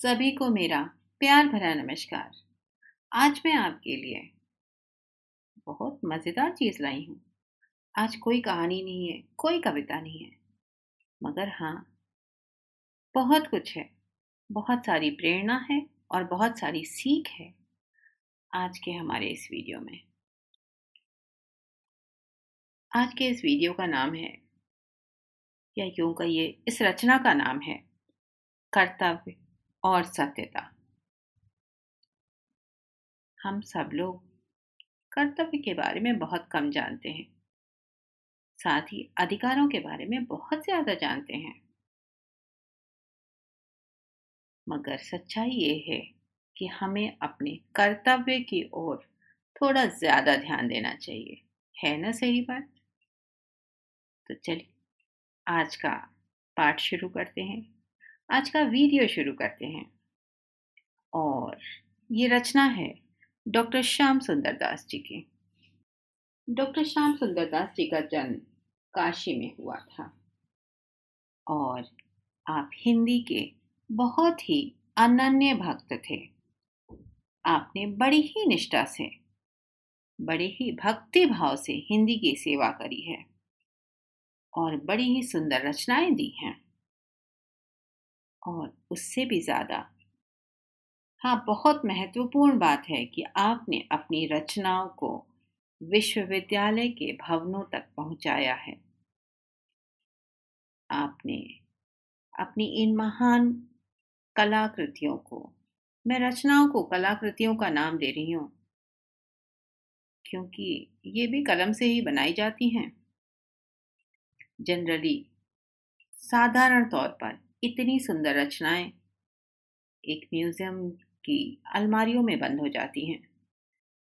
सभी को मेरा प्यार भरा नमस्कार। आज मैं आपके लिए बहुत मज़ेदार चीज़ लाई हूँ। आज कोई कहानी नहीं है, कोई कविता नहीं है। मगर हाँ बहुत कुछ है, बहुत सारी प्रेरणा है और बहुत सारी सीख है आज के हमारे इस वीडियो में। आज के इस वीडियो का नाम है, या यूँ कहिए, इस रचना का नाम है, कर्तव्य। और सत्यता। हम सब लोग कर्तव्य के बारे में बहुत कम जानते हैं। साथ ही अधिकारों के बारे में बहुत ज़्यादा जानते हैं। मगर सच्चाई ये है कि हमें अपने कर्तव्य की ओर थोड़ा ज़्यादा ध्यान देना चाहिए। है ना सही बात? तो चलिए, आज का पाठ शुरू करते हैं। आज का वीडियो शुरू करते हैं। और ये रचना है डॉक्टर श्याम सुंदर दास जी की। डॉक्टर श्याम सुंदर दास जी का जन्म काशी में हुआ था। और आप हिंदी के बहुत ही अनन्य भक्त थे। आपने बड़ी ही निष्ठा से, बड़े ही भक्ति भाव से हिंदी की सेवा करी है। और बड़ी ही सुंदर रचनाएँ दी हैं। और उससे भी ज़्यादा। हाँ बहुत महत्वपूर्ण बात है कि आपने अपनी रचनाओं को विश्वविद्यालय के भवनों तक पहुँचाया है। आपने अपनी इन महान कलाकृतियों को, मैं रचनाओं को, कलाकृतियों का नाम दे रही हूँ, क्योंकि ये भी कलम से ही बनाई जाती हैं। जनरली साधारण तौर पर इतनी सुंदर रचनाएँ एक म्यूज़ियम की अलमारियों में बंद हो जाती हैं।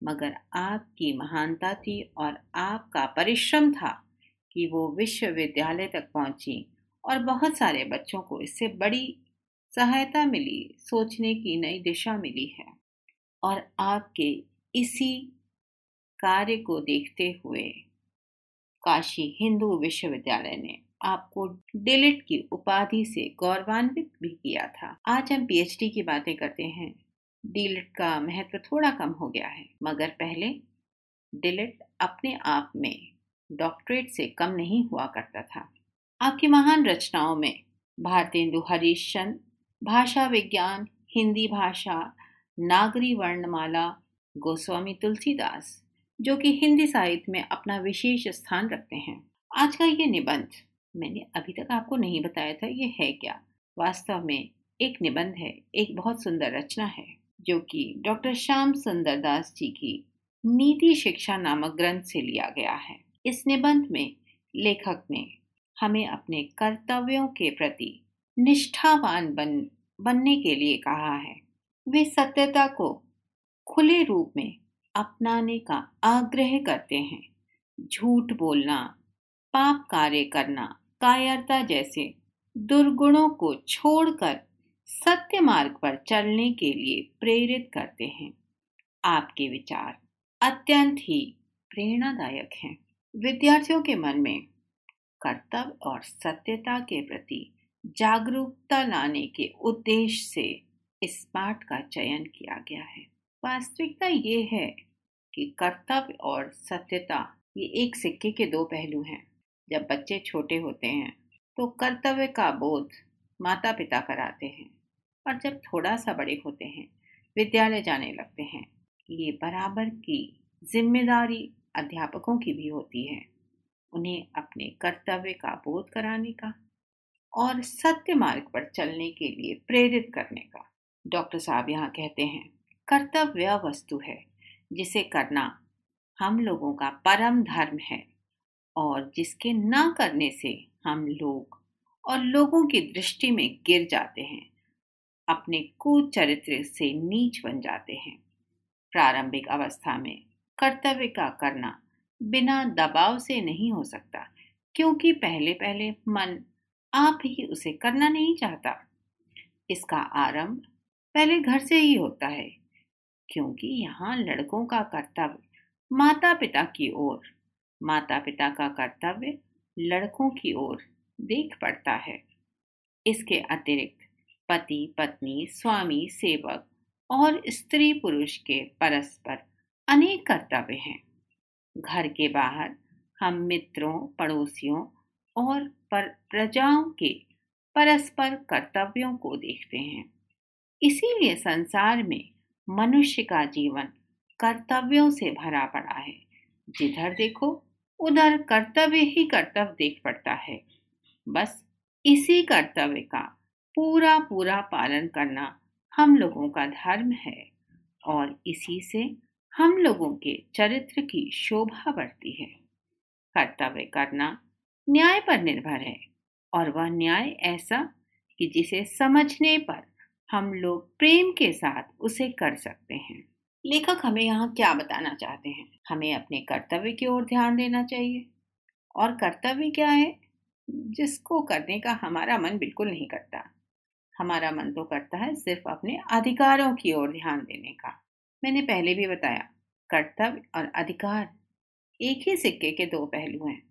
मगर आपकी महानता थी और आपका परिश्रम था कि वो विश्वविद्यालय तक पहुँची और बहुत सारे बच्चों को इससे बड़ी सहायता मिली, सोचने की नई दिशा मिली है। और आपके इसी कार्य को देखते हुए काशी हिंदू विश्वविद्यालय ने आपको डिलिट की उपाधि से गौरवान्वित भी किया था। आज हम पीएचडी की बातें करते हैं। डिलिट का महत्व थोड़ा कम हो गया है, मगर पहले डिलिट अपने आप में डॉक्टरेट से कम नहीं हुआ करता था। आपकी महान रचनाओं में भारतेंदु हरिश्चंद भाषा विज्ञान, हिंदी भाषा, नागरी वर्णमाला, गोस्वामी तुलसीदास, जो कि हिंदी साहित्य में अपना विशेष स्थान रखते हैं। आज का ये निबंध मैंने अभी तक आपको नहीं बताया था ये है क्या। वास्तव में एक निबंध है, एक बहुत सुंदर रचना है, जो कि डॉक्टर श्याम सुंदर दास जी की नीति शिक्षा नामक ग्रंथ से लिया गया है। इस निबंध में लेखक ने हमें अपने कर्तव्यों के प्रति निष्ठावान बन, बनने के लिए कहा है। वे सत्यता को खुले रूप में अपनाने का आग्रह करते हैं। झूठ बोलना, पाप कार्य करना कायरता जैसे दुर्गुणों को छोड़कर सत्य मार्ग पर चलने के लिए प्रेरित करते हैं। आपके विचार अत्यंत ही प्रेरणादायक हैं। विद्यार्थियों के मन में कर्तव्य और सत्यता के प्रति जागरूकता लाने के उद्देश्य से इस पाठ का चयन किया गया है। वास्तविकता ये है कि कर्तव्य और सत्यता ये एक सिक्के के दो पहलू हैं। जब बच्चे छोटे होते हैं तो कर्तव्य का बोध माता पिता कराते हैं और जब थोड़ा सा बड़े होते हैं, विद्यालय जाने लगते हैं। ये बराबर की ज़िम्मेदारी अध्यापकों की भी होती है। उन्हें अपने कर्तव्य का बोध कराने का और सत्य मार्ग पर चलने के लिए प्रेरित करने का। डॉक्टर साहब यहाँ कहते हैं, कर्तव्य वस्तु है, जिसे करना हम लोगों का परम धर्म है। और जिसके ना करने से हम लोग और लोगों की दृष्टि में गिर जाते हैं, अपने कुचरित्र से नीच बन जाते हैं। प्रारंभिक अवस्था में कर्तव्य का करना बिना दबाव से नहीं हो सकता, क्योंकि पहले पहले मन आप ही उसे करना नहीं चाहता। इसका आरंभ पहले घर से ही होता है, क्योंकि यहाँ लड़कों का कर्तव्य माता पिता की ओर माता पिता का कर्तव्य लड़कों की ओर देख पड़ता है। इसके अतिरिक्त पति, पत्नी, स्वामी, सेवक और स्त्री पुरुष के परस्पर अनेक कर्तव्य हैं। घर के बाहर हम मित्रों, पड़ोसियों और पर, प्रजाओं के परस्पर कर्तव्यों को देखते हैं। इसीलिए संसार में मनुष्य का जीवन कर्तव्यों से भरा पड़ा है। जिधर देखो, उधर कर्तव्य ही कर्तव्य देख पड़ता है। बस इसी कर्तव्य का पूरा पूरा पालन करना हम लोगों का धर्म है और इसी से हम लोगों के चरित्र की शोभा बढ़ती है। कर्तव्य करना न्याय पर निर्भर है और वह न्याय ऐसा कि जिसे समझने पर हम लोग प्रेम के साथ उसे कर सकते हैं। लेखक हमें यहाँ क्या बताना चाहते हैं? हमें अपने कर्तव्य की ओर ध्यान देना चाहिए। और कर्तव्य क्या है? जिसको करने का हमारा मन बिल्कुल नहीं करता। हमारा मन तो करता है सिर्फ़ अपने अधिकारों की ओर ध्यान देने का। मैंने पहले भी बताया, कर्तव्य और अधिकार एक ही सिक्के के दो पहलू हैं।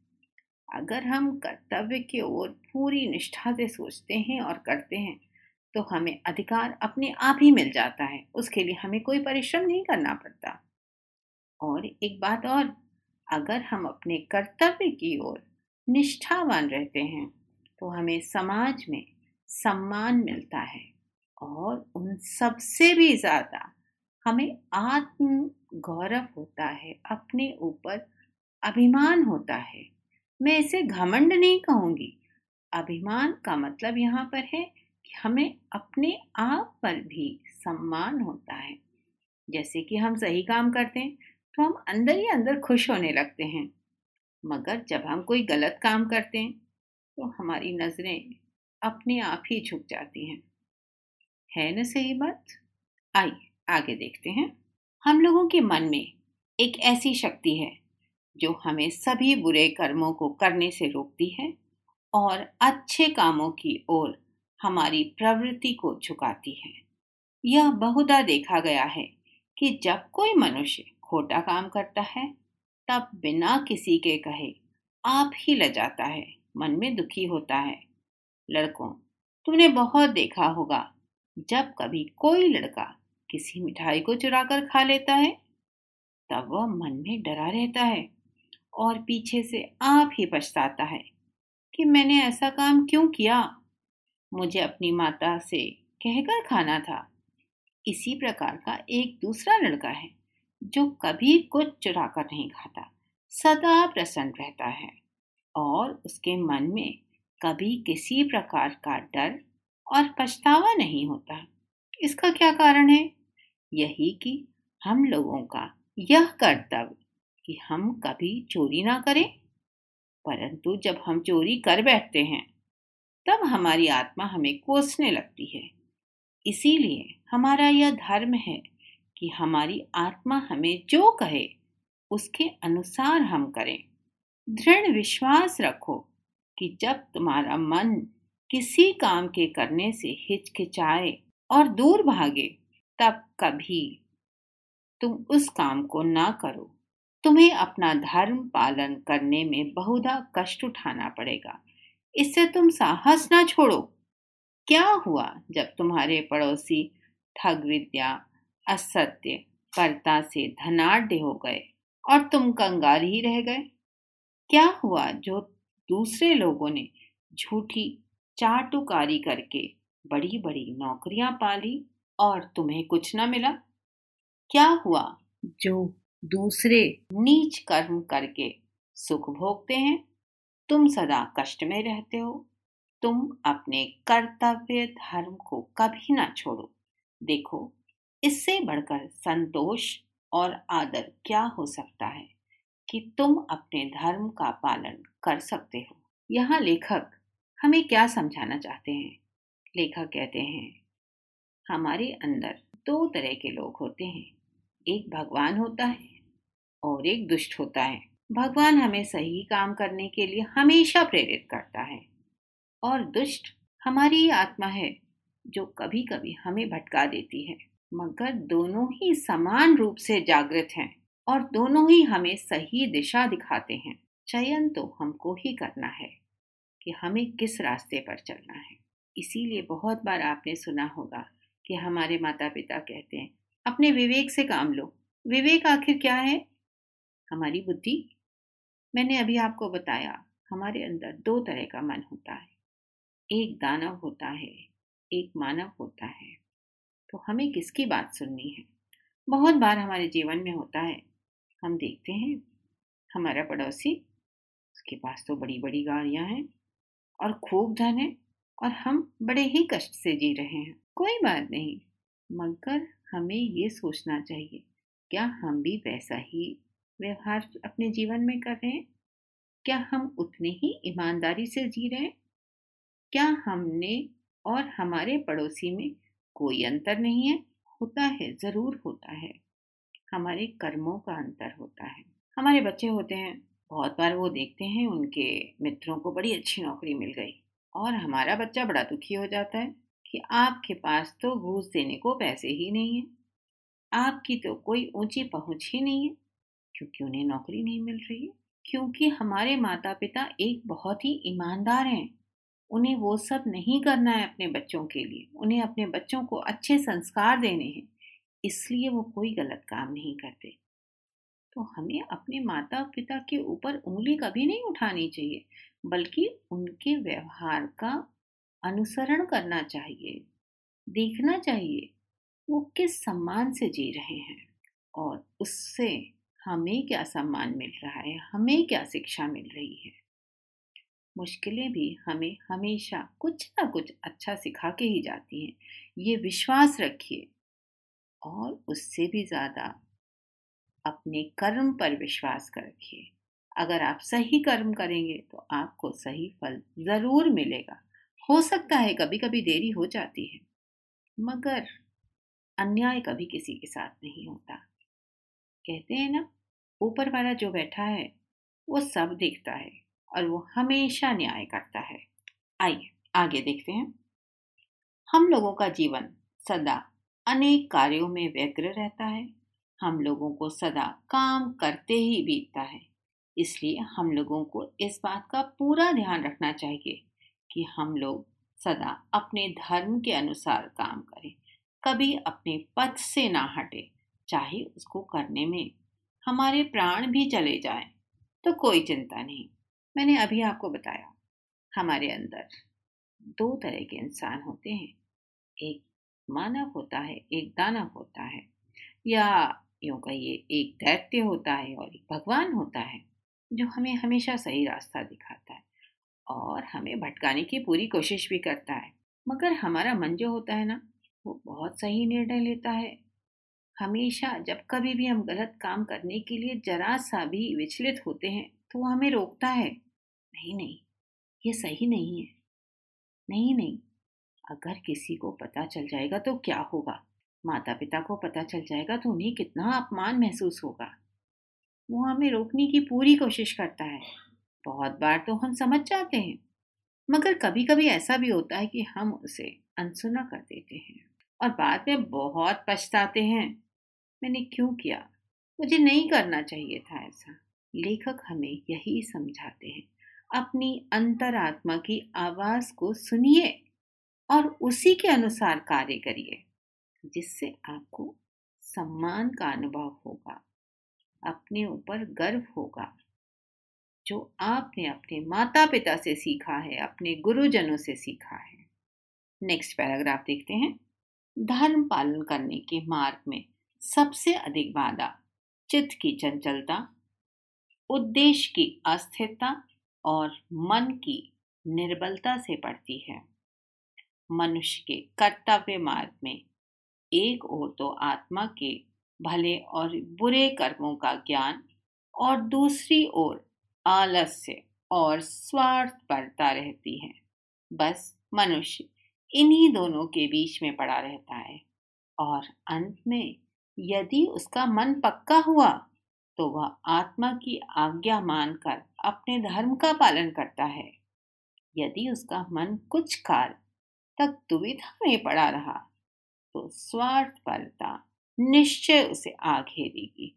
अगर हम कर्तव्य की ओर पूरी निष्ठा से सोचते हैं और करते हैं तो हमें अधिकार अपने आप ही मिल जाता है। उसके लिए हमें कोई परिश्रम नहीं करना पड़ता। और एक बात और, अगर हम अपने कर्तव्य की ओर निष्ठावान रहते हैं तो हमें समाज में सम्मान मिलता है और उन सबसे भी ज़्यादा हमें आत्म गौरव होता है, अपने ऊपर अभिमान होता है। मैं इसे घमंड नहीं कहूँगी। अभिमान का मतलब यहाँ पर है हमें अपने आप पर भी सम्मान होता है। जैसे कि हम सही काम करते हैं तो हम अंदर ही अंदर खुश होने लगते हैं। मगर जब हम कोई गलत काम करते हैं तो हमारी नज़रें अपने आप ही झुक जाती हैं। है न सही बात? आइए, आगे देखते हैं। हम लोगों के मन में एक ऐसी शक्ति है, जो हमें सभी बुरे कर्मों को करने से रोकती है और अच्छे कामों की ओर हमारी प्रवृत्ति को झुकाती है। यह बहुधा देखा गया है कि जब कोई मनुष्य खोटा काम करता है, तब बिना किसी के कहे, आप ही ल जाता है, मन में दुखी होता है। लड़कों, तुमने बहुत देखा होगा, जब कभी कोई लड़का किसी मिठाई को चुरा कर खा लेता है, तब वह मन में डरा रहता है और पीछे से आप ही पछताता है कि मैंने ऐसा काम क्यों किया? मुझे अपनी माता से कहकर खाना था। इसी प्रकार का एक दूसरा लड़का है, जो कभी कुछ चुरा कर नहीं खाता, सदा प्रसन्न रहता है और उसके मन में कभी किसी प्रकार का डर और पछतावा नहीं होता। इसका क्या कारण है? यही कि हम लोगों का यह कर्तव्य कि हम कभी चोरी ना करें। परंतु जब हम चोरी कर बैठते हैं तब हमारी आत्मा हमें कोसने लगती है। इसीलिए हमारा यह धर्म है कि हमारी आत्मा हमें जो कहे, उसके अनुसार हम करें। दृढ़ विश्वास रखो कि जब तुम्हारा मन किसी काम के करने से हिचकिचाए और दूर भागे, तब कभी तुम उस काम को ना करो। तुम्हें अपना धर्म पालन करने में बहुधा कष्ट उठाना पड़ेगा। इससे तुम साहस ना छोड़ो। क्या हुआ जब तुम्हारे पड़ोसी ठग विद्या असत्य, कर्ता से धनाढ़ हो गए और तुम कंगाल ही रह गए? क्या हुआ जो दूसरे लोगों ने झूठी चाटुकारी करके बड़ी बड़ी नौकरियाँ पाली और तुम्हें कुछ न मिला? क्या हुआ जो दूसरे नीच कर्म करके सुख भोगते हैं? तुम सदा कष्ट में रहते हो। तुम अपने कर्तव्य धर्म को कभी ना छोड़ो। देखो, इससे बढ़कर संतोष और आदर क्या हो सकता है कि तुम अपने धर्म का पालन कर सकते हो। यहाँ लेखक हमें क्या समझाना चाहते हैं? लेखक कहते हैं, हमारे अंदर दो तरह के लोग होते हैं। एक भगवान होता है और एक दुष्ट होता है। भगवान हमें सही काम करने के लिए हमेशा प्रेरित करता है। और दुष्ट हमारी आत्मा है, जो कभी कभी हमें भटका देती है। मगर दोनों ही समान रूप से जागृत हैं और दोनों ही हमें सही दिशा दिखाते हैं। चयन तो हमको ही करना है कि हमें किस रास्ते पर चलना है। इसीलिए बहुत बार आपने सुना होगा कि हमारे माता पिता कहते हैं, अपने विवेक से काम लो। विवेक आखिर क्या है? हमारी बुद्धि मैंने अभी आपको बताया, हमारे अंदर दो तरह का मन होता है। एक दानव होता है, एक मानव होता है। तो हमें किसकी बात सुननी है? बहुत बार हमारे जीवन में होता है। हम देखते हैं, हमारा पड़ोसी, उसके पास तो बड़ी बड़ी गाड़ियाँ हैं और खूब धन है और हम बड़े ही कष्ट से जी रहे हैं। कोई बात नहीं, मगर हमें ये सोचना चाहिए, क्या हम भी वैसा ही व्यवहार अपने जीवन में कर रहे हैं? क्या हम उतने ही ईमानदारी से जी रहे हैं? क्या हमने और हमारे पड़ोसी में कोई अंतर नहीं है? होता है, ज़रूर होता है। हमारे कर्मों का अंतर होता है। हमारे बच्चे होते हैं। बहुत बार वो देखते हैं, उनके मित्रों को बड़ी अच्छी नौकरी मिल गई और हमारा बच्चा बड़ा दुखी हो जाता है कि आपके पास तो घूस देने को पैसे ही नहीं है। आपकी तो कोई ऊँची पहुँच ही नहीं है। क्योंकि उन्हें नौकरी नहीं मिल रही है? क्योंकि हमारे माता पिता एक बहुत ही ईमानदार हैं। उन्हें वो सब नहीं करना है अपने बच्चों के लिए। उन्हें अपने बच्चों को अच्छे संस्कार देने हैं। इसलिए वो कोई गलत काम नहीं करते। तो हमें अपने माता पिता के ऊपर उंगली कभी नहीं उठानी चाहिए, बल्कि उनके व्यवहार का अनुसरण करना चाहिए, देखना चाहिए, वो किस सम्मान से जी रहे हैं। और उससे हमें क्या सम्मान मिल रहा है? हमें क्या शिक्षा मिल रही है? मुश्किलें भी हमें हमेशा कुछ ना कुछ अच्छा सिखा के ही जाती हैं। ये विश्वास रखिए। और उससे भी ज़्यादा अपने कर्म पर विश्वास कर रखिए। अगर आप सही कर्म करेंगे तो आपको सही फल ज़रूर मिलेगा। हो सकता है कभी कभी देरी हो जाती है, मगर अन्याय कभी किसी के साथ नहीं होता। कहते हैं ना, ऊपर वाला जो बैठा है, वो सब देखता है और वो हमेशा न्याय करता है। आइए, आगे देखते हैं। हम लोगों का जीवन सदा अनेक कार्यों में व्यग्र रहता है। हम लोगों को सदा काम करते ही बीतता है। इसलिए हम लोगों को इस बात का पूरा ध्यान रखना चाहिए कि हम लोग सदा अपने धर्म के अनुसार काम करें। कभी अपने पथ से ना हटे। चाहे उसको करने में हमारे प्राण भी चले जाएँ तो कोई चिंता नहीं। मैंने अभी आपको बताया, हमारे अंदर दो तरह के इंसान होते हैं। एक मानव होता है, एक दानव होता है। या यूँ कहिए, एक दैत्य होता है और एक भगवान होता है, जो हमें हमेशा सही रास्ता दिखाता है और हमें भटकाने की पूरी कोशिश भी करता है। मगर हमारा मन जो होता है ना, वो बहुत सही निर्णय लेता है हमेशा जब कभी भी हम गलत काम करने के लिए जरा सा भी विचलित होते हैं तो वो हमें रोकता है। नहीं नहीं, ये सही नहीं है। नहीं नहीं, अगर किसी को पता चल जाएगा तो क्या होगा? माता पिता को पता चल जाएगा तो उन्हें कितना अपमान महसूस होगा। वो हमें रोकने की पूरी कोशिश करता है। बहुत बार तो हम समझ जाते हैं, मगर कभी कभी ऐसा भी होता है कि हम उसे अनसुना कर देते हैं। और बाद में बहुत पछताते हैं। मैंने क्यों किया? मुझे नहीं करना चाहिए था ऐसा। लेखक हमें यही समझाते हैं। अपनी अंतरात्मा की आवाज़ को सुनिए और उसी के अनुसार कार्य करिए, जिससे आपको सम्मान का अनुभव होगा, अपने ऊपर गर्व होगा। जो आपने अपने माता पिता से सीखा है, अपने गुरुजनों से सीखा है। नेक्स्ट पैराग्राफ देखते हैं। धर्म पालन करने के मार्ग में सबसे अधिक बाधा, चित्त की चंचलता, उद्देश्य की अस्थिरता और मन की निर्बलता से पड़ती है। मनुष्य के कर्तव्य मार्ग में एक ओर तो आत्मा के भले और बुरे कर्मों का ज्ञान और दूसरी ओर आलस्य और स्वार्थ पड़ता रहती है। बस मनुष्य इन्हीं दोनों के बीच में पड़ा रहता है। और अंत में, यदि उसका मन पक्का हुआ तो वह आत्मा की आज्ञा मानकर अपने धर्म का पालन करता है। यदि उसका मन कुछ काल तक दुविधा में पड़ा रहा तो स्वार्थ परता निश्चय उसे आ घेरेगी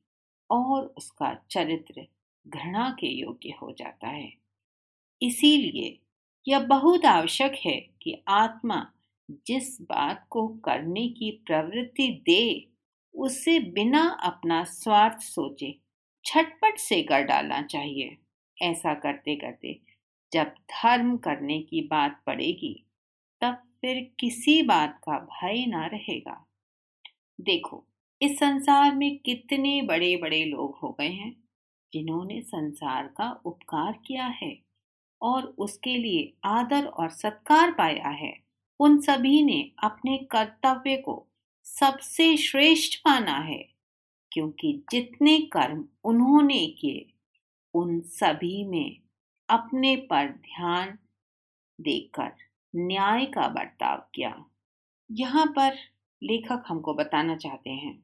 और उसका चरित्र घृणा के योग्य हो जाता है। इसीलिए यह बहुत आवश्यक है कि आत्मा जिस बात को करने की प्रवृत्ति दे, उसे बिना अपना स्वार्थ सोचे छटपट से कर डालना चाहिए। ऐसा करते करते जब धर्म करने की बात पड़ेगी, तब फिर किसी बात का भय ना रहेगा। देखो, इस संसार में कितने बड़े बड़े लोग हो गए हैं, जिन्होंने संसार का उपकार किया है। और उसके लिए आदर और सत्कार पाया है। उन सभी ने अपने कर्तव्य को सबसे श्रेष्ठ माना है, क्योंकि जितने कर्म उन्होंने किए, उन सभी में अपने पर ध्यान देकर न्याय का बर्ताव किया। यहाँ पर लेखक हमको बताना चाहते हैं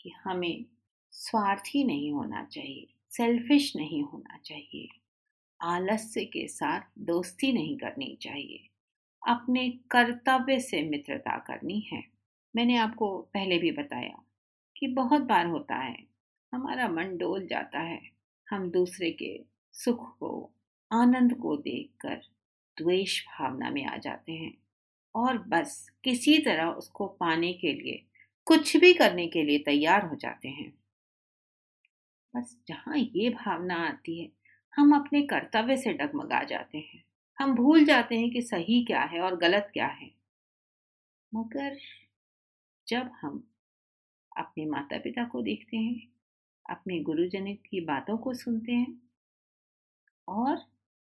कि हमें स्वार्थी नहीं होना चाहिए सेल्फिश नहीं होना चाहिए। आलस्य के साथ दोस्ती नहीं करनी चाहिए। अपने कर्तव्य से मित्रता करनी है। मैंने आपको पहले भी बताया कि बहुत बार होता है, हमारा मन डोल जाता है, हम दूसरे के सुख को, आनंद को देखकर द्वेष भावना में आ जाते हैं। और बस किसी तरह उसको पाने के लिए, कुछ भी करने के लिए तैयार हो जाते हैं। बस जहाँ ये भावना आती है हम अपने कर्तव्य से डगमगा जाते हैं। हम भूल जाते हैं कि सही क्या है और गलत क्या है। मगर जब हम अपने माता पिता को देखते हैं, अपने गुरुजन की बातों को सुनते हैं और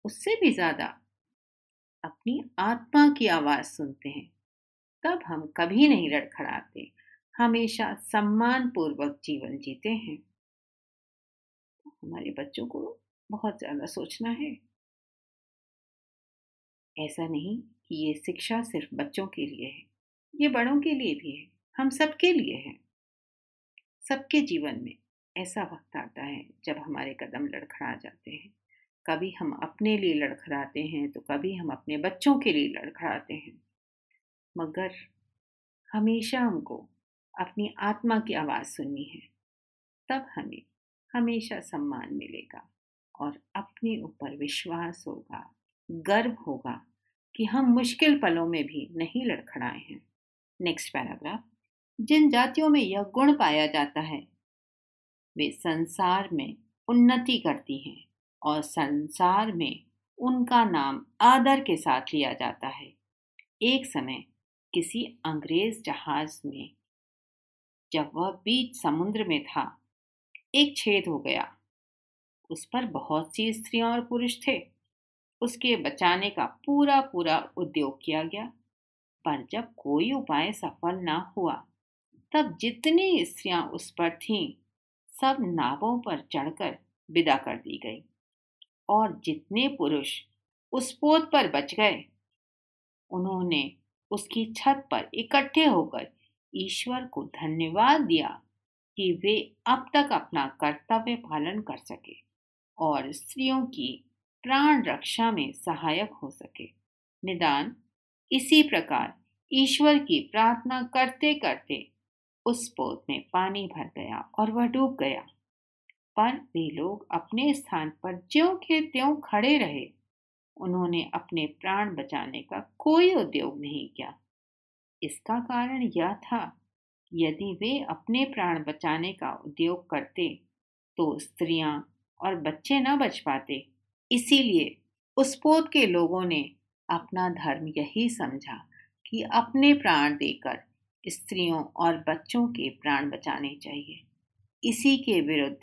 उससे भी ज़्यादा अपनी आत्मा की आवाज़ सुनते हैं, तब हम कभी नहीं लड़खड़ाते हमेशा सम्मान पूर्वक जीवन जीते हैं। हमारे बच्चों को बहुत ज़्यादा सोचना है। ऐसा नहीं कि ये शिक्षा सिर्फ़ बच्चों के लिए है, ये बड़ों के लिए भी है, हम सबके लिए है। सबके जीवन में ऐसा वक्त आता है जब हमारे कदम लड़खड़ा जाते हैं। कभी हम अपने लिए लड़खड़ाते हैं तो कभी हम अपने बच्चों के लिए लड़खड़ाते हैं। मगर हमेशा हमको अपनी आत्मा की आवाज़ सुननी है, तब हमें हमेशा सम्मान मिलेगा। और अपने ऊपर विश्वास होगा, गर्व होगा कि हम मुश्किल पलों में भी नहीं लड़खड़ाए हैं। नेक्स्ट पैराग्राफ जिन जातियों में यह गुण पाया जाता है, वे संसार में उन्नति करती हैं और संसार में उनका नाम आदर के साथ लिया जाता है। एक समय किसी अंग्रेज़ जहाज़ में, जब वह बीच समुद्र में था, एक छेद हो गया। उस पर बहुत सी स्त्रियाँ और पुरुष थे। उसके बचाने का पूरा पूरा उद्योग किया गया। पर जब कोई उपाय सफल ना हुआ, तब जितनी स्त्रियाँ उस पर थीं, सब नावों पर चढ़कर विदा कर दी गई। और जितने पुरुष उस पोत पर बच गए, उन्होंने उसकी छत पर इकट्ठे होकर ईश्वर को धन्यवाद दिया कि वे अब तक अपना कर्तव्य पालन कर सके। और स्त्रियों की प्राण रक्षा में सहायक हो सके। निदान, इसी प्रकार ईश्वर की प्रार्थना करते करते उस पोत में पानी भर गया और वह डूब गया। पर वे लोग अपने स्थान पर ज्यों के त्यों खड़े रहे। उन्होंने अपने प्राण बचाने का कोई उद्योग नहीं किया। इसका कारण यह था, यदि वे अपने प्राण बचाने का उद्योग करते तो स्त्रियाँ और बच्चे न बच पाते। इसीलिए उस पोत के लोगों ने अपना धर्म यही समझा कि अपने प्राण देकर स्त्रियों और बच्चों के प्राण बचाने चाहिए। इसी के विरुद्ध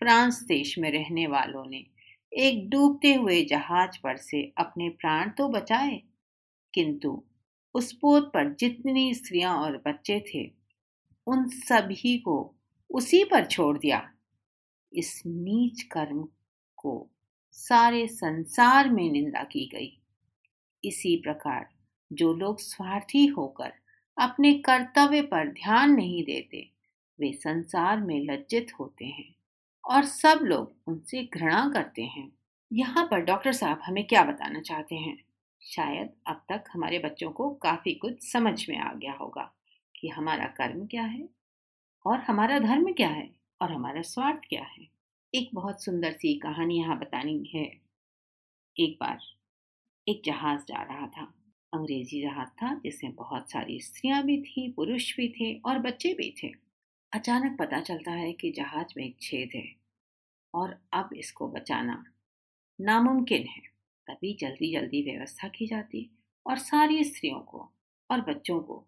फ्रांस देश में रहने वालों ने एक डूबते हुए जहाज़ पर से अपने प्राण तो बचाए, किंतु उस पोत पर जितनी स्त्रियाँ और बच्चे थे, उन सभी को उसी पर छोड़ दिया। इस नीच कर्म को सारे संसार में निंदा की गई। इसी प्रकार जो लोग स्वार्थी होकर अपने कर्तव्य पर ध्यान नहीं देते, वे संसार में लज्जित होते हैं और सब लोग उनसे घृणा करते हैं। यहाँ पर डॉक्टर साहब हमें क्या बताना चाहते हैं? शायद अब तक हमारे बच्चों को काफ़ी कुछ समझ में आ गया होगा कि हमारा कर्म क्या है और हमारा धर्म क्या है। और हमारा स्वार्थ क्या है? एक बहुत सुंदर सी कहानी यहाँ बतानी है। एक बार एक जहाज़ जा रहा था। अंग्रेज़ी जहाज़ था, जिसमें बहुत सारी स्त्रियाँ भी थी, पुरुष भी थे और बच्चे भी थे। अचानक पता चलता है कि जहाज़ में एक छेद है और अब इसको बचाना नामुमकिन है। तभी जल्दी जल्दी व्यवस्था की जाती और सारी स्त्रियों को और बच्चों को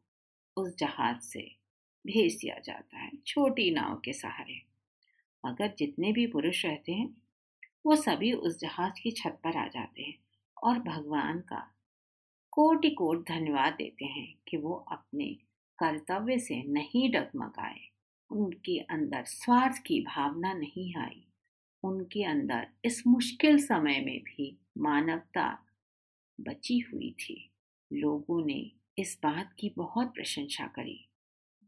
उस जहाज़ से भेज दिया जाता है, छोटी नाव के सहारे। मगर जितने भी पुरुष रहते हैं, वो सभी उस जहाज़ की छत पर आ जाते हैं और भगवान का कोटि कोट धन्यवाद देते हैं कि वो अपने कर्तव्य से नहीं डगमगाए। उनके अंदर स्वार्थ की भावना नहीं आई। उनके अंदर इस मुश्किल समय में भी मानवता बची हुई थी। लोगों ने इस बात की बहुत प्रशंसा करी।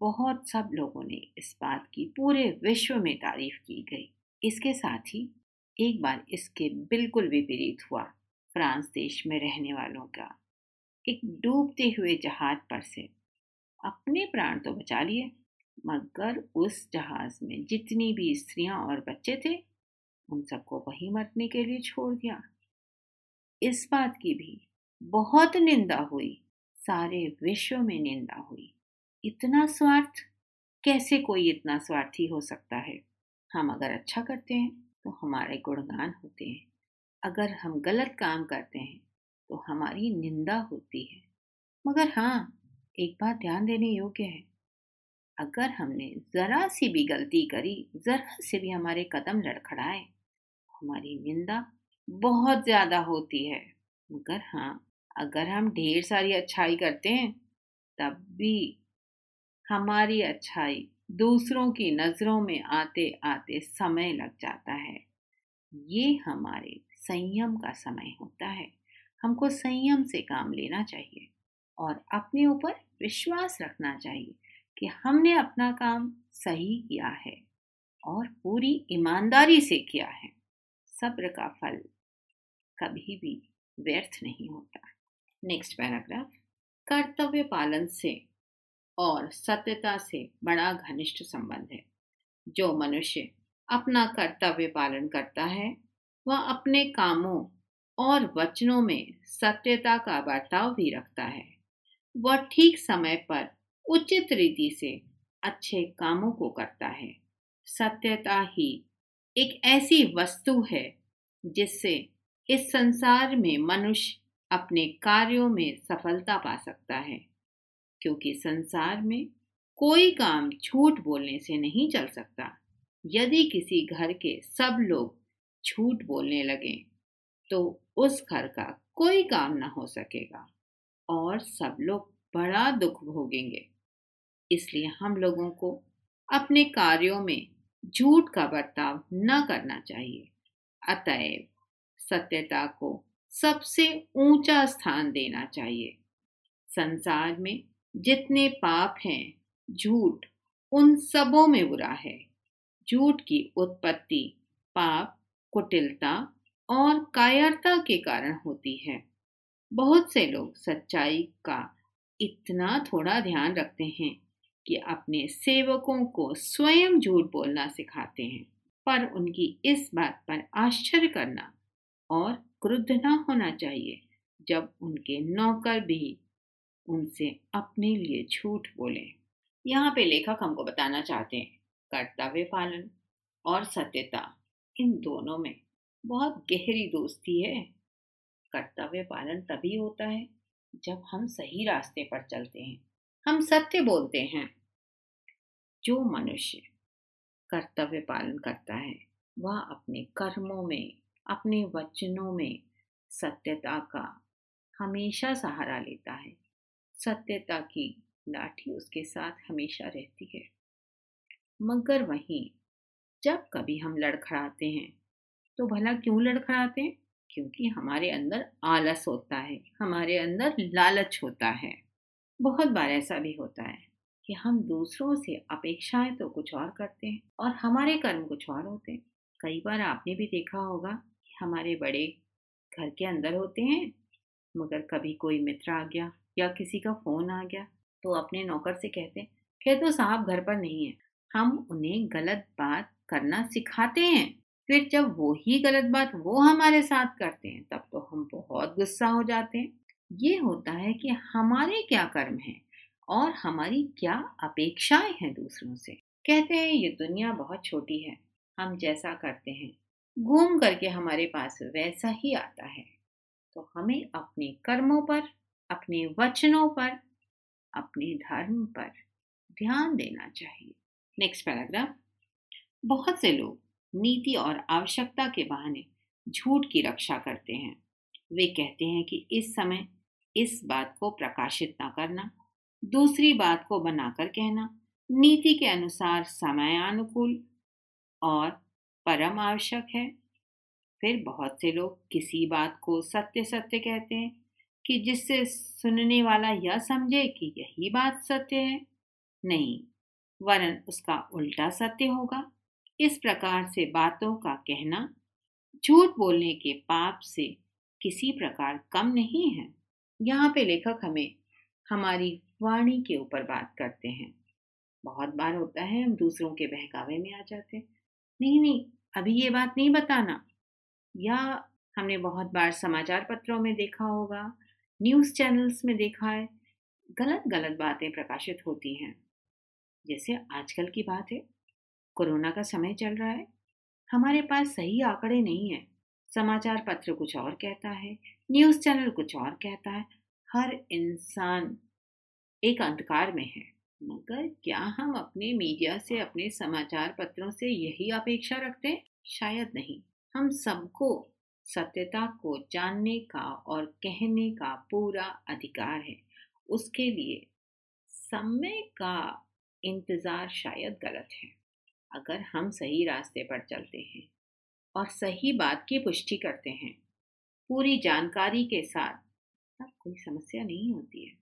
बहुत सब लोगों ने इस बात की, पूरे विश्व में तारीफ़ की गई। इसके साथ ही एक बार इसके बिल्कुल विपरीत हुआ, फ्रांस देश में रहने वालों का। एक डूबते हुए जहाज़ पर से, अपने प्राण तो बचा लिए, मगर उस जहाज़ में जितनी भी स्त्रियाँ और बच्चे थे, उन सबको वहीं मरने के लिए छोड़ दिया। इस बात की भी बहुत निंदा हुई, सारे विश्व में निंदा हुई। इतना स्वार्थ? कैसे कोई इतना स्वार्थी हो सकता है? हम अगर अच्छा करते हैं तो हमारे गुणगान होते हैं। अगर हम गलत काम करते हैं तो हमारी निंदा होती है। मगर हाँ एक बात ध्यान देने योग्य है। अगर हमने ज़रा सी भी गलती करी, ज़रा से भी हमारे कदम लड़खड़ाए, हमारी निंदा बहुत ज़्यादा होती है। मगर हाँ अगर हम ढेर सारी अच्छाई करते हैं, तब भी हमारी अच्छाई दूसरों की नज़रों में आते आते समय लग जाता है। ये हमारे संयम का समय होता है। हमको संयम से काम लेना चाहिए और अपने ऊपर विश्वास रखना चाहिए कि हमने अपना काम सही किया है और पूरी ईमानदारी से किया है। सब्र का फल कभी भी व्यर्थ नहीं होता। नेक्स्ट पैराग्राफ, कर्तव्य पालन से और सत्यता से बड़ा घनिष्ठ संबंध है। जो मनुष्य अपना कर्तव्य पालन करता है, वह अपने कामों और वचनों में सत्यता का बर्ताव भी रखता है। वह ठीक समय पर उचित रीति से अच्छे कामों को करता है। सत्यता ही एक ऐसी वस्तु है, जिससे इस संसार में मनुष्य अपने कार्यों में सफलता पा सकता है। क्योंकि संसार में कोई काम झूठ बोलने से नहीं चल सकता। यदि किसी घर के सब लोग झूठ बोलने लगे तो उस घर का कोई काम न हो सकेगा और सब लोग बड़ा दुख भोगेंगे। इसलिए हम लोगों को अपने कार्यों में झूठ का बर्ताव न करना चाहिए। अतएव सत्यता को सबसे ऊँचा स्थान देना चाहिए। संसार में जितने पाप हैं, झूठ उन सबों में बुरा है। झूठ की उत्पत्ति पाप, कुटिलता और कायरता के कारण होती है। बहुत से लोग सच्चाई का इतना थोड़ा ध्यान रखते हैं कि अपने सेवकों को स्वयं झूठ बोलना सिखाते हैं, पर उनकी इस बात पर आश्चर्य करना और क्रुद्ध न होना चाहिए जब उनके नौकर भी उनसे अपने लिए झूठ बोले। यहाँ पे लेखक हमको बताना चाहते हैं, कर्तव्य पालन और सत्यता, इन दोनों में बहुत गहरी दोस्ती है। कर्तव्य पालन तभी होता है जब हम सही रास्ते पर चलते हैं, हम सत्य बोलते हैं। जो मनुष्य कर्तव्य पालन करता है, वह अपने कर्मों में, अपने वचनों में सत्यता का हमेशा सहारा लेता है। सत्यता की लाठी उसके साथ हमेशा रहती है। मगर वहीं, जब कभी हम लड़खड़ाते हैं तो भला क्यों लड़खड़ाते हैं? क्योंकि हमारे अंदर आलस होता है, हमारे अंदर लालच होता है। बहुत बार ऐसा भी होता है कि हम दूसरों से अपेक्षाएँ तो कुछ और करते हैं और हमारे कर्म कुछ और होते हैं। कई बार आपने भी देखा होगा कि हमारे बड़े घर के अंदर होते हैं, मगर कभी कोई मित्र आ गया। या किसी का फ़ोन आ गया तो अपने नौकर से कहते कह तो साहब घर पर नहीं है। हम उन्हें गलत बात करना सिखाते हैं। फिर जब वो ही गलत बात वो हमारे साथ करते हैं, तब तो हम बहुत गुस्सा हो जाते हैं। ये होता है कि हमारे क्या कर्म हैं और हमारी क्या अपेक्षाएँ हैं दूसरों से। कहते हैं, ये दुनिया बहुत छोटी है, हम जैसा करते हैं। घूम करके हमारे पास वैसा ही आता है। तो हमें अपने कर्मों पर अपने वचनों पर, अपने धर्म पर ध्यान देना चाहिए। नेक्स्ट पैराग्राफ बहुत से लोग नीति और आवश्यकता के बहाने झूठ की रक्षा करते हैं। वे कहते हैं कि इस समय इस बात को प्रकाशित न करना, दूसरी बात को बनाकर कहना, नीति के अनुसार समयानुकूल और परम आवश्यक है। फिर बहुत से लोग किसी बात को सत्य सत्य कहते हैं। कि जिससे सुनने वाला यह समझे कि यही बात सत्य है। नहीं, वरन उसका उल्टा सत्य होगा। इस प्रकार से बातों का कहना झूठ बोलने के पाप से किसी प्रकार कम नहीं है। यहाँ पे लेखक हमें हमारी वाणी के ऊपर बात करते हैं। बहुत बार होता है हम दूसरों के बहकावे में आ जाते हैं। नहीं नहीं, अभी ये बात नहीं बताना। या हमने बहुत बार समाचार पत्रों में देखा होगा न्यूज़ चैनल्स में देखा है गलत गलत बातें प्रकाशित होती हैं। जैसे आजकल की बात है, कोरोना का समय चल रहा है, हमारे पास सही आंकड़े नहीं है, समाचार पत्र कुछ और कहता है, न्यूज़ चैनल कुछ और कहता है, हर इंसान एक अंधकार में है, मगर क्या हम अपने मीडिया से, अपने समाचार पत्रों से यही अपेक्षा रखते हैं? शायद नहीं, हम सबको सत्यता को जानने का और कहने का पूरा अधिकार है। उसके लिए समय का इंतज़ार शायद गलत है। अगर हम सही रास्ते पर चलते हैं और सही बात की पुष्टि करते हैं पूरी जानकारी के साथ तब कोई समस्या नहीं होती है।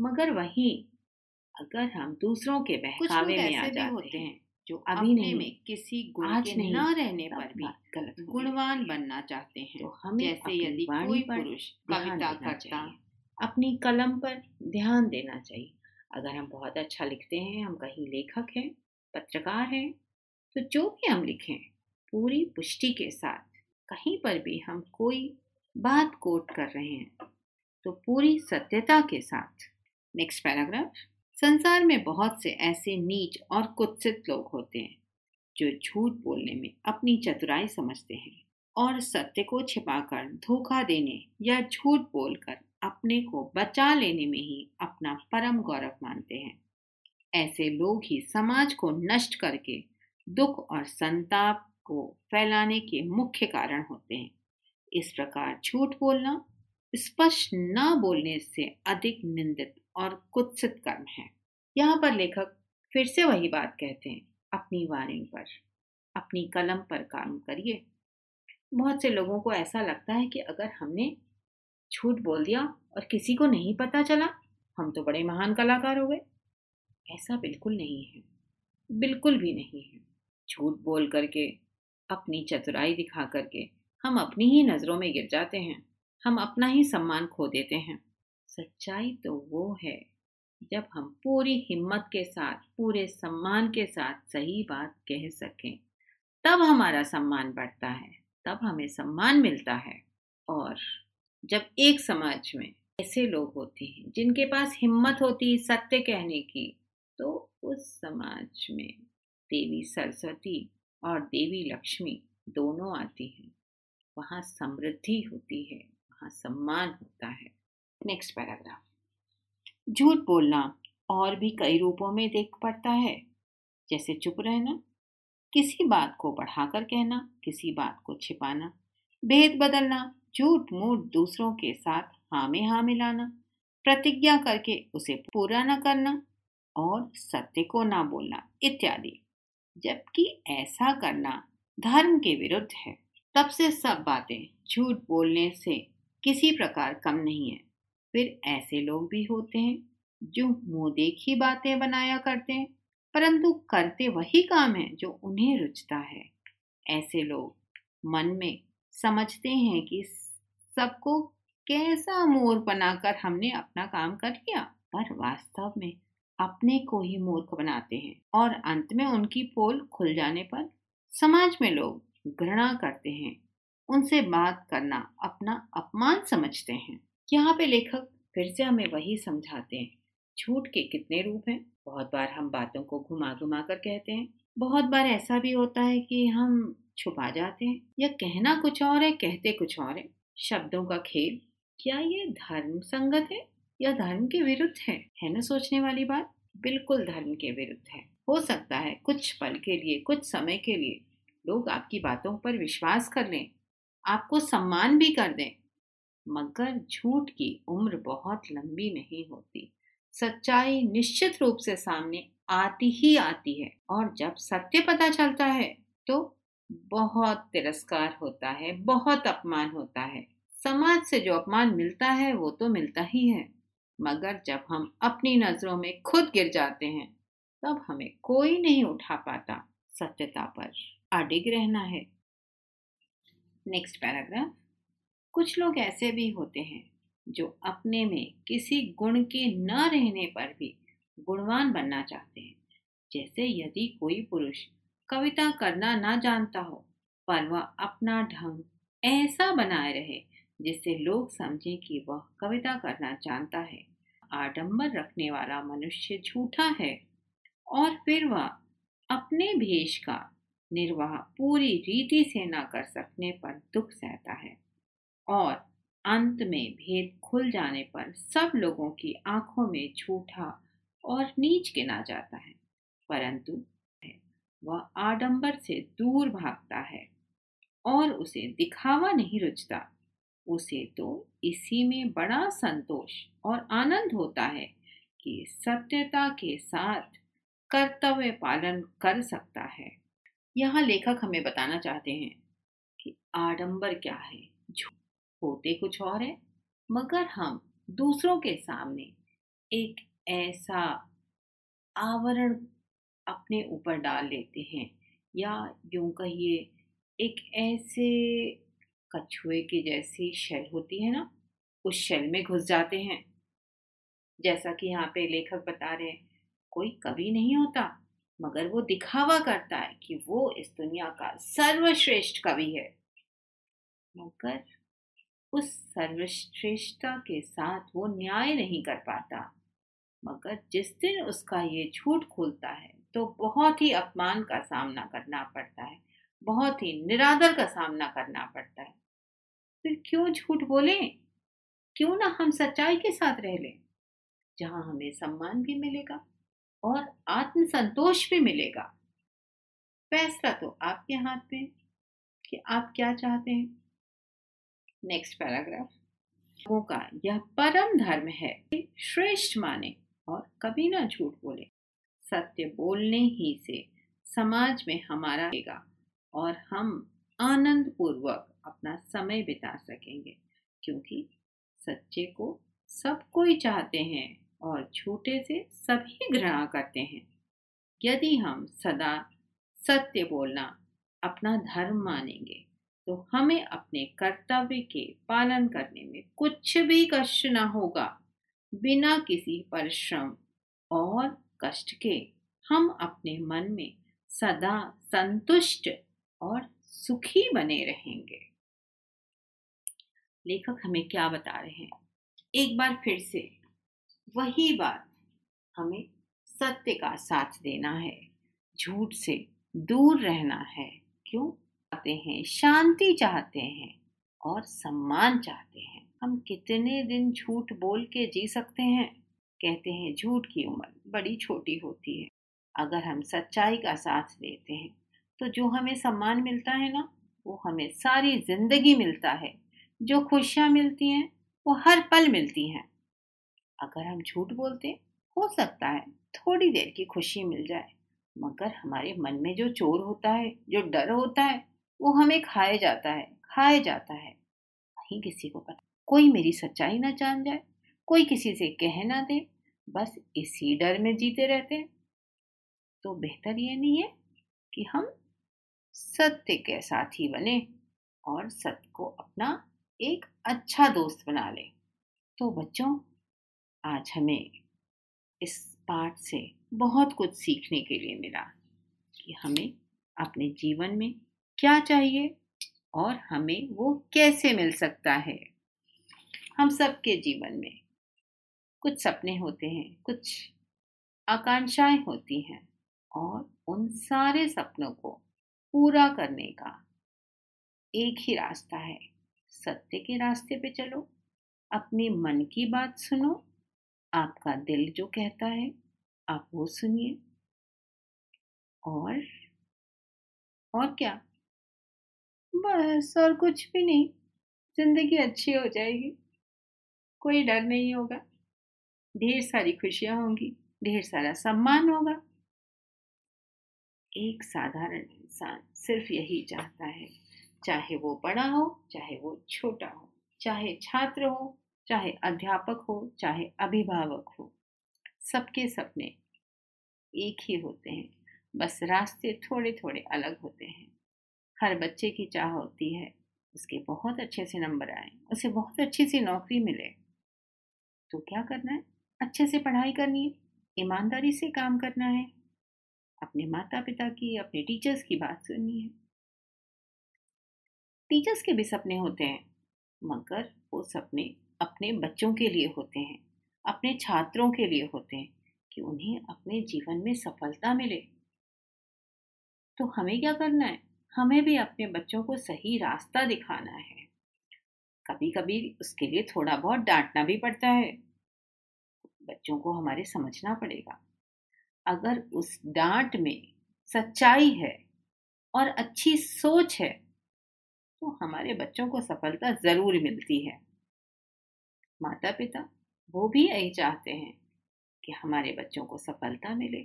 मगर वहीं अगर हम दूसरों के बहकावे में आ जाते हैं। जो अभी नहीं में किसी गुण आज के नहीं न रहने पर भी गलत गुणवान बनना चाहते हैं। तो हमें जैसे यदि कोई पुरुष कविता करता अपनी कलम पर ध्यान देना चाहिए। अगर हम बहुत अच्छा लिखते हैं हम कहीं लेखक हैं पत्रकार हैं तो जो भी हम लिखें पूरी पुष्टि के साथ कहीं पर भी हम कोई बात कोट कर रहे हैं तो पूरी सत्यता के साथ। नेक्स्ट पैराग्राफ संसार में बहुत से ऐसे नीच और कुत्सित लोग होते हैं, जो झूठ बोलने में अपनी चतुराई समझते हैं और सत्य को छिपाकर धोखा देने या झूठ बोलकर अपने को बचा लेने में ही अपना परम गौरव मानते हैं। ऐसे लोग ही समाज को नष्ट करके दुख और संताप को फैलाने के मुख्य कारण होते हैं। इस प्रकार झूठ बोलना, स्पष्ट न बोलने से अधिक निंदित और कुत्सित कर्म है। यहाँ पर लेखक फिर से वही बात कहते हैं, अपनी वाणी पर, अपनी कलम पर काम करिए। बहुत से लोगों को ऐसा लगता है कि अगर हमने झूठ बोल दिया और किसी को नहीं पता चला, हम तो बड़े महान कलाकार हो गए। ऐसा बिल्कुल नहीं है। बिल्कुल भी नहीं है। झूठ बोल करके, अपनी चतुराई दिखा करके हम अपनी ही नज़रों में गिर जाते हैं। हम अपना ही सम्मान खो देते हैं। सच्चाई तो वो है, जब हम पूरी हिम्मत के साथ, पूरे सम्मान के साथ सही बात कह सकें, तब हमारा सम्मान बढ़ता है, तब हमें सम्मान मिलता है। और जब एक समाज में ऐसे लोग होते हैं, जिनके पास हिम्मत होती है सत्य कहने की तो उस समाज में देवी सरस्वती और देवी लक्ष्मी दोनों आती हैं। वहाँ समृद्धि होती है, वहाँ सम्मान होता है। नेक्स्ट पैराग्राफ झूठ बोलना और भी कई रूपों में देख पड़ता है। जैसे चुप रहना, किसी बात को बढ़ाकर कहना, किसी बात को छिपाना, भेद बदलना, झूठ मूठ दूसरों के साथ हाँ में हाँ मिलाना, प्रतिज्ञा करके उसे पूरा न करना और सत्य को ना बोलना इत्यादि। जबकि ऐसा करना धर्म के विरुद्ध है। तब से सब बातें झूठ बोलने से किसी प्रकार कम नहीं है। फिर ऐसे लोग भी होते हैं, जो मुँह देखी बातें बनाया करते हैं, परंतु करते वही काम है जो उन्हें रुचता है। ऐसे लोग मन में समझते हैं कि सबको कैसा मोर बनाकर हमने अपना काम कर लिया, पर वास्तव में अपने को ही मूर्ख बनाते हैं और अंत में उनकी पोल खुल जाने पर समाज में लोग घृणा करते हैं। उनसे बात करना अपना अपमान समझते हैं। यहाँ पे लेखक फिर से हमें वही समझाते हैं। झूठ के कितने रूप हैं? बहुत बार हम बातों को घुमा घुमा कर कहते हैं। बहुत बार ऐसा भी होता है कि हम छुपा जाते हैं या कहना कुछ और है, कहते कुछ और है। शब्दों का खेल, क्या ये धर्म संगत है या धर्म के विरुद्ध है? है ना सोचने वाली बात? बिल्कुल धर्म के विरुद्ध है। हो सकता है कुछ पल के लिए, कुछ समय के लिए लोग आपकी बातों पर विश्वास कर लें, आपको सम्मान भी कर दें। मगर झूठ की उम्र बहुत लंबी नहीं होती। सच्चाई निश्चित रूप से सामने आती ही आती है और जब सत्य पता चलता है तो बहुत तिरस्कार होता है, बहुत अपमान होता है। समाज से जो अपमान मिलता है, वो तो मिलता ही है। मगर जब हम अपनी नज़रों में खुद गिर जाते हैं, तब हमें कोई नहीं उठा पाता सत्यता पर। अडिग रहना है। नेक्स्ट पैराग्राफ कुछ लोग ऐसे भी होते हैं, जो अपने में किसी गुण के न रहने पर भी गुणवान बनना चाहते हैं। जैसे यदि कोई पुरुष कविता करना ना जानता हो, पर वह अपना ढंग ऐसा बनाए रहे, जिससे लोग समझें कि वह कविता करना जानता है, आडंबर रखने वाला मनुष्य झूठा है, और फिर वह अपने भेष का निर्वाह पूरी रीति से न कर सकने पर दुख सहता है। और अंत में भेद खुल जाने पर सब लोगों की आँखों में झूठा और नीच गिना जाता है। परंतु वह आडंबर से दूर भागता है और उसे दिखावा नहीं रुचता। उसे तो इसी में बड़ा संतोष और आनंद होता है कि सत्यता के साथ कर्तव्य पालन कर सकता है। यहाँ लेखक हमें बताना चाहते हैं कि आडंबर क्या है? होते कुछ और है, मगर हम दूसरों के सामने एक ऐसा आवरण अपने ऊपर डाल लेते हैं, या यूँ कहिए, एक ऐसे कछुए की जैसी शेल होती है ना, उस शेल में घुस जाते हैं। जैसा कि यहाँ पे लेखक बता रहे हैं, कोई कवि नहीं होता, मगर वो दिखावा करता है कि वो इस दुनिया का सर्वश्रेष्ठ कवि है। मगर उस सर्वश्रेष्ठता के साथ वो न्याय नहीं कर पाता। मगर जिस दिन उसका ये झूठ खुलता है तो बहुत ही अपमान का सामना करना पड़ता है, बहुत ही निरादर का सामना करना पड़ता है। फिर क्यों झूठ बोले? क्यों ना हम सच्चाई के साथ रह लें, जहाँ हमें सम्मान भी मिलेगा और आत्मसंतोष भी मिलेगा। फैसला तो आपके हाथ में कि आप क्या चाहते हैं? नेक्स्ट पैराग्राफ लोगों का यह परम धर्म है श्रेष्ठ माने और कभी ना झूठ बोले। सत्य बोलने ही से समाज में हमारा रहेगा और हम आनंद पूर्वक अपना समय बिता सकेंगे, क्योंकि सच्चे को सब कोई चाहते हैं और झूठे से सभी घृणा करते हैं। यदि हम सदा सत्य बोलना अपना धर्म मानेंगे तो हमें अपने कर्तव्य के पालन करने में कुछ भी कष्ट न होगा। बिना किसी परिश्रम और कष्ट के हम अपने मन में सदा संतुष्ट और सुखी बने रहेंगे। लेखक हमें क्या बता रहे हैं? एक बार फिर से, वही बात हमें सत्य का साथ देना है, झूठ से दूर रहना है। क्यों? चाहते हैं, शांति चाहते हैं और सम्मान चाहते हैं। हम कितने दिन झूठ बोल के जी सकते हैं? कहते हैं, झूठ की उम्र बड़ी छोटी होती है। अगर हम सच्चाई का साथ देते हैं तो जो हमें सम्मान मिलता है ना, वो हमें सारी ज़िंदगी मिलता है। जो खुशियाँ मिलती हैं, वो हर पल मिलती हैं। अगर हम झूठ बोलते, हो सकता है थोड़ी देर की खुशी मिल जाए, मगर हमारे मन में जो चोर होता है, जो डर होता है वो हमें खाए जाता है खाए जाता है। वहीं किसी को पता, कोई मेरी सच्चाई ना जान जाए, कोई किसी से कह ना दे, बस इसी डर में जीते रहते हैं। तो बेहतर ये नहीं है कि हम सत्य के साथी बने और सत्य को अपना एक अच्छा दोस्त बना लें। तो बच्चों, आज हमें इस पाठ से बहुत कुछ सीखने के लिए मिला कि हमें अपने जीवन में क्या चाहिए और हमें वो कैसे मिल सकता है? हम सबके जीवन में कुछ सपने होते हैं, कुछ आकांक्षाएँ होती हैं और उन सारे सपनों को पूरा करने का एक ही रास्ता है। सत्य के रास्ते पे चलो, अपने मन की बात सुनो, आपका दिल जो कहता है, आप वो सुनिए। और और क्या? बस और कुछ भी नहीं। ज़िंदगी अच्छी हो जाएगी। कोई डर नहीं होगा। ढेर सारी खुशियाँ होंगी, ढेर सारा सम्मान होगा। एक साधारण इंसान सिर्फ़ यही चाहता है, चाहे वो बड़ा हो, चाहे वो छोटा हो, चाहे छात्र हो, चाहे अध्यापक हो, चाहे अभिभावक हो। सबके सपने एक ही होते हैं, बस रास्ते थोड़े थोड़े अलग होते हैं। हर बच्चे की चाह होती है, उसके बहुत अच्छे से नंबर आए, उसे बहुत अच्छी सी नौकरी मिले। तो क्या करना है? अच्छे से पढ़ाई करनी है, ईमानदारी से काम करना है, अपने माता पिता की, अपने टीचर्स की बात सुननी है। टीचर्स के भी सपने होते हैं, मगर वो सपने अपने बच्चों के लिए होते हैं, अपने छात्रों के लिए होते हैं, कि उन्हें अपने जीवन में सफलता मिले। तो हमें क्या करना है? हमें भी अपने बच्चों को सही रास्ता दिखाना है। कभी कभी उसके लिए थोड़ा बहुत डांटना भी पड़ता है। बच्चों को हमारे समझना पड़ेगा। अगर उस डांट में सच्चाई है और अच्छी सोच है तो हमारे बच्चों को सफलता ज़रूर मिलती है। माता पिता वो भी यही चाहते हैं कि हमारे बच्चों को सफलता मिले।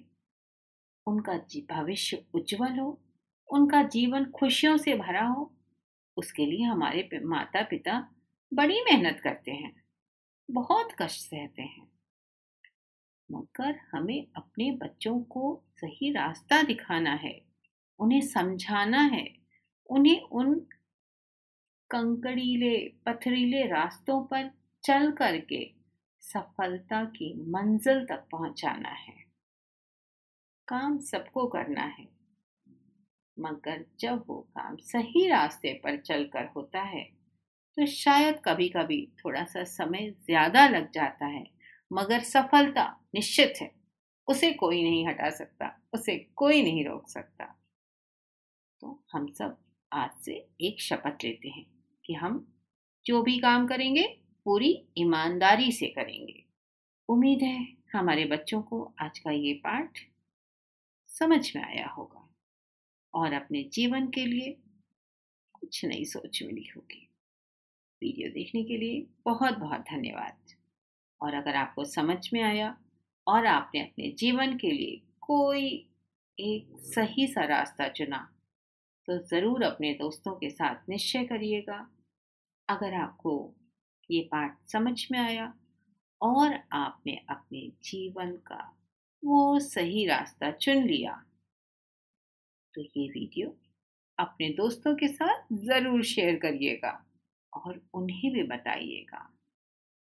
उनका भविष्य उज्जवल हो। उनका जीवन खुशियों से भरा हो, उसके लिए हमारे माता पिता बड़ी मेहनत करते हैं, बहुत कष्ट सहते हैं। मगर हमें अपने बच्चों को सही रास्ता दिखाना है, उन्हें समझाना है, उन्हें उन कंकड़ीले, पथरीले रास्तों पर चल करके सफलता की मंजिल तक पहुंचाना है। काम सबको करना है। मगर जब वो काम सही रास्ते पर चलकर होता है तो शायद कभी कभी थोड़ा सा समय ज़्यादा लग जाता है, मगर सफलता निश्चित है। उसे कोई नहीं हटा सकता, उसे कोई नहीं रोक सकता। तो हम सब आज से एक शपथ लेते हैं कि हम जो भी काम करेंगे, पूरी ईमानदारी से करेंगे। उम्मीद है हमारे बच्चों को आज का ये पाठ समझ में आया होगा। और अपने जीवन के लिए कुछ नई सोच मिली होगी। वीडियो देखने के लिए बहुत बहुत धन्यवाद। और अगर आपको समझ में आया और आपने अपने जीवन के लिए कोई एक सही सा रास्ता चुना तो ज़रूर अपने दोस्तों के साथ निश्चय करिएगा। अगर आपको ये पाठ समझ में आया और आपने अपने जीवन का वो सही रास्ता चुन लिया तो ये वीडियो अपने दोस्तों के साथ ज़रूर शेयर करिएगा और उन्हें भी बताइएगा।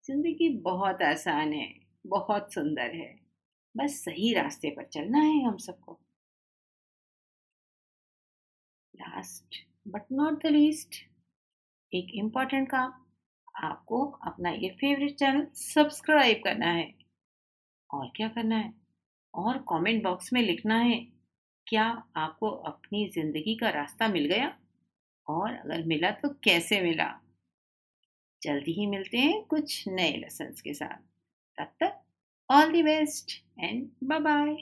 ज़िंदगी बहुत आसान है, बहुत सुंदर है। बस सही रास्ते पर चलना है हम सबको। Last but not the least एक इंपॉर्टेंट काम, आपको अपना ये फेवरेट चैनल सब्सक्राइब करना है। और क्या करना है? और कमेंट बॉक्स में लिखना है। क्या आपको अपनी ज़िंदगी का रास्ता मिल गया? और अगर मिला तो कैसे मिला? जल्दी ही मिलते हैं कुछ नए लेसन के साथ। तब तक all the best and bye bye